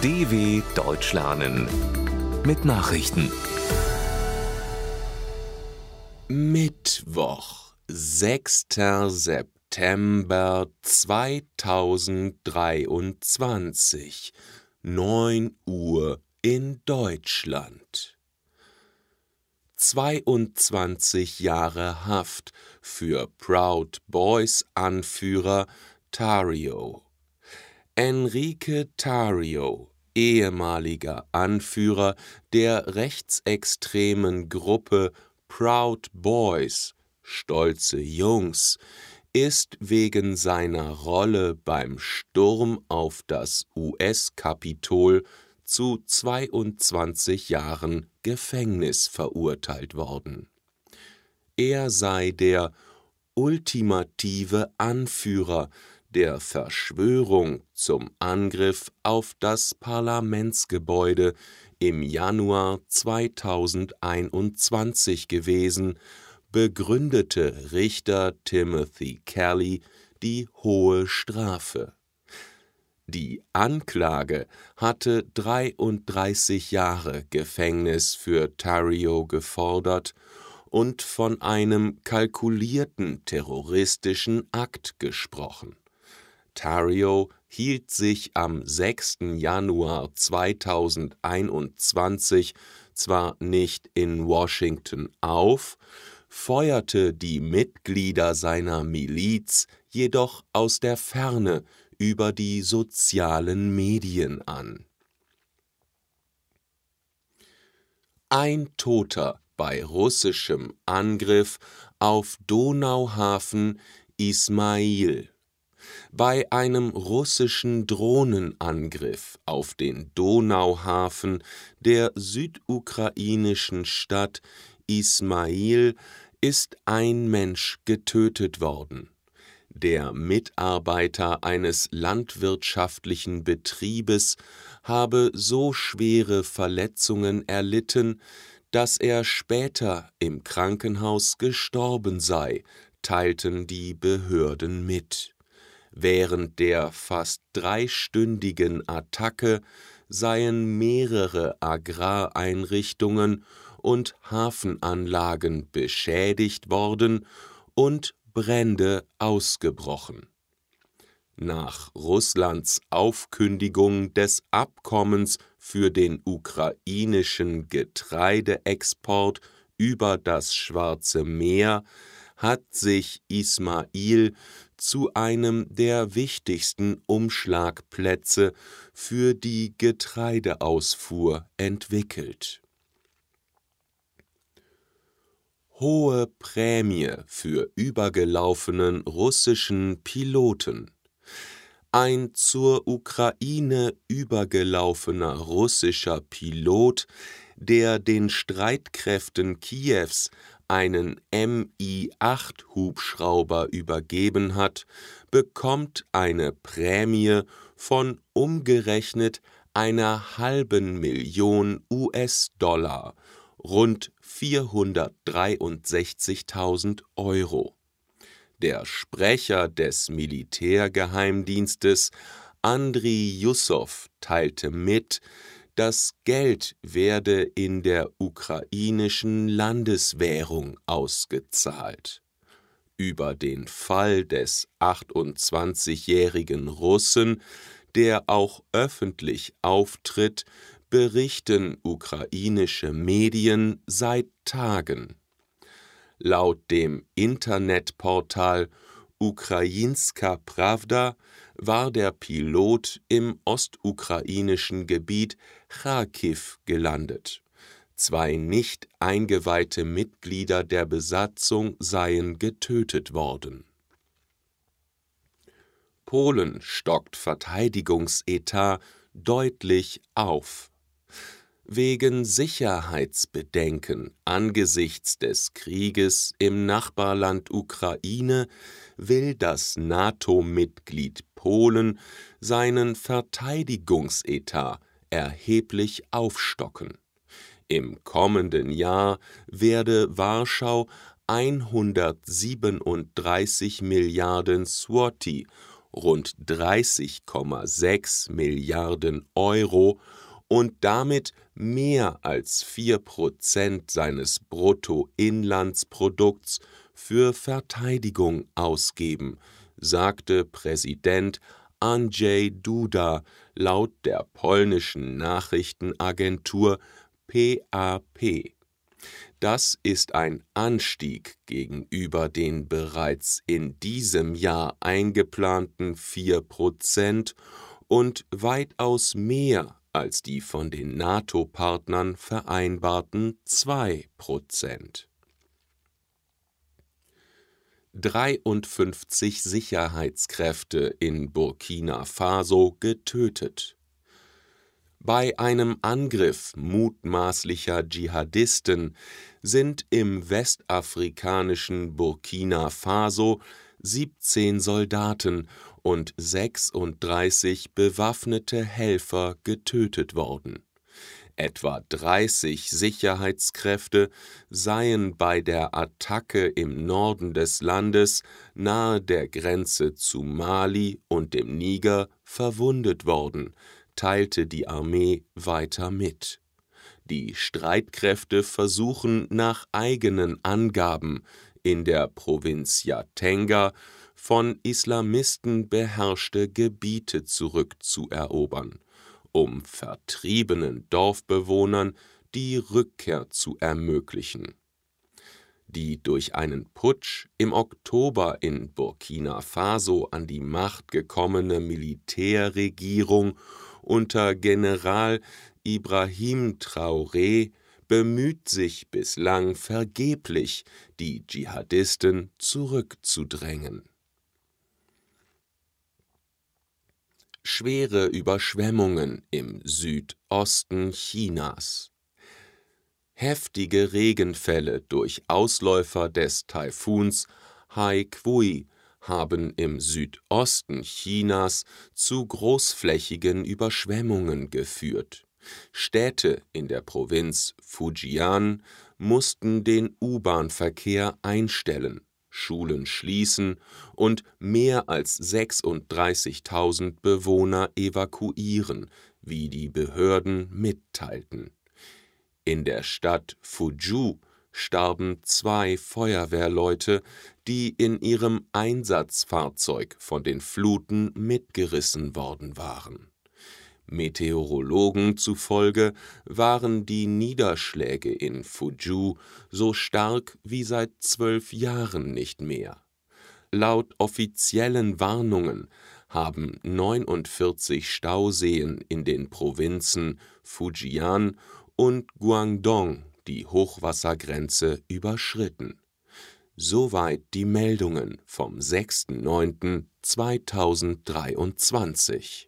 DW Deutsch lernen mit Nachrichten. Mittwoch, 6. September 2023, 9 Uhr in Deutschland. 22 Jahre Haft für Proud Boys Anführer Tario. Enrique Tario, ehemaliger Anführer der rechtsextremen Gruppe Proud Boys, stolze Jungs, ist wegen seiner Rolle beim Sturm auf das US-Kapitol zu 22 Jahren Gefängnis verurteilt worden. Er sei der ultimative Anführer der Verschwörung zum Angriff auf das Parlamentsgebäude im Januar 2021 gewesen, begründete Richter Timothy Kelly die hohe Strafe. Die Anklage hatte 33 Jahre Gefängnis für Tario gefordert und von einem kalkulierten terroristischen Akt gesprochen. Ontario hielt sich am 6. Januar 2021 zwar nicht in Washington auf, feuerte die Mitglieder seiner Miliz jedoch aus der Ferne über die sozialen Medien an. Ein Toter bei russischem Angriff auf Donauhafen Ismail bei einem russischen Drohnenangriff auf den Donauhafen der südukrainischen Stadt Ismail ist ein Mensch getötet worden. Der Mitarbeiter eines landwirtschaftlichen Betriebes habe so schwere Verletzungen erlitten, dass er später im Krankenhaus gestorben sei, teilten die Behörden mit. Während der fast dreistündigen Attacke seien mehrere Agrareinrichtungen und Hafenanlagen beschädigt worden und Brände ausgebrochen. Nach Russlands Aufkündigung des Abkommens für den ukrainischen Getreideexport über das Schwarze Meer hat sich Ismail zu einem der wichtigsten Umschlagplätze für die Getreideausfuhr entwickelt. Hohe Prämie für übergelaufenen russischen Piloten. Ein zur Ukraine übergelaufener russischer Pilot, der den Streitkräften Kiews einen Mi-8-Hubschrauber übergeben hat, bekommt eine Prämie von umgerechnet einer halben Million US-Dollar, rund 463.000 Euro. Der Sprecher des Militärgeheimdienstes Andriy Jussow teilte mit, das Geld werde in der ukrainischen Landeswährung ausgezahlt. Über den Fall des 28-jährigen Russen, der auch öffentlich auftritt, berichten ukrainische Medien seit Tagen. Laut dem Internetportal Ukrainska Pravda war der Pilot im ostukrainischen Gebiet Charkiw gelandet. Zwei nicht eingeweihte Mitglieder der Besatzung seien getötet worden. Polen stockt Verteidigungsetat deutlich auf. Wegen Sicherheitsbedenken angesichts des Krieges im Nachbarland Ukraine will das NATO-Mitglied Polen seinen Verteidigungsetat erheblich aufstocken. Im kommenden Jahr werde Warschau 137 Milliarden Zloty rund 30,6 Milliarden Euro und damit mehr als 4 Prozent seines Bruttoinlandsprodukts für Verteidigung ausgeben, sagte Präsident Andrzej Duda laut der polnischen Nachrichtenagentur PAP. Das ist ein Anstieg gegenüber den bereits in diesem Jahr eingeplanten 4 Prozent und weitaus mehr als die von den NATO-Partnern vereinbarten 2 Prozent. 53 Sicherheitskräfte in Burkina Faso getötet. Bei einem Angriff mutmaßlicher Dschihadisten sind im westafrikanischen Burkina Faso 17 Soldaten und 36 bewaffnete Helfer getötet worden. Etwa 30 Sicherheitskräfte seien bei der Attacke im Norden des Landes nahe der Grenze zu Mali und dem Niger verwundet worden, teilte die Armee weiter mit. Die Streitkräfte versuchen nach eigenen Angaben in der Provinz Yatenga von Islamisten beherrschte Gebiete zurückzuerobern um vertriebenen Dorfbewohnern die Rückkehr zu ermöglichen. Die durch einen Putsch im Oktober in Burkina Faso an die Macht gekommene Militärregierung unter General Ibrahim Traoré bemüht sich bislang vergeblich, die Dschihadisten zurückzudrängen schwere Überschwemmungen im Südosten Chinas. Heftige Regenfälle durch Ausläufer des Taifuns Hai-Kui haben im Südosten Chinas zu großflächigen Überschwemmungen geführt. Städte in der Provinz Fujian mussten den U-Bahn-Verkehr einstellen Schulen schließen und mehr als 36.000 Bewohner evakuieren, wie die Behörden mitteilten. In der Stadt Fuzhou starben zwei Feuerwehrleute, die in ihrem Einsatzfahrzeug von den Fluten mitgerissen worden waren Meteorologen zufolge waren die Niederschläge in Fuzhou so stark wie seit zwölf Jahren nicht mehr. Laut offiziellen Warnungen haben 49 Stauseen in den Provinzen Fujian und Guangdong die Hochwassergrenze überschritten. Soweit die Meldungen vom 6.9.2023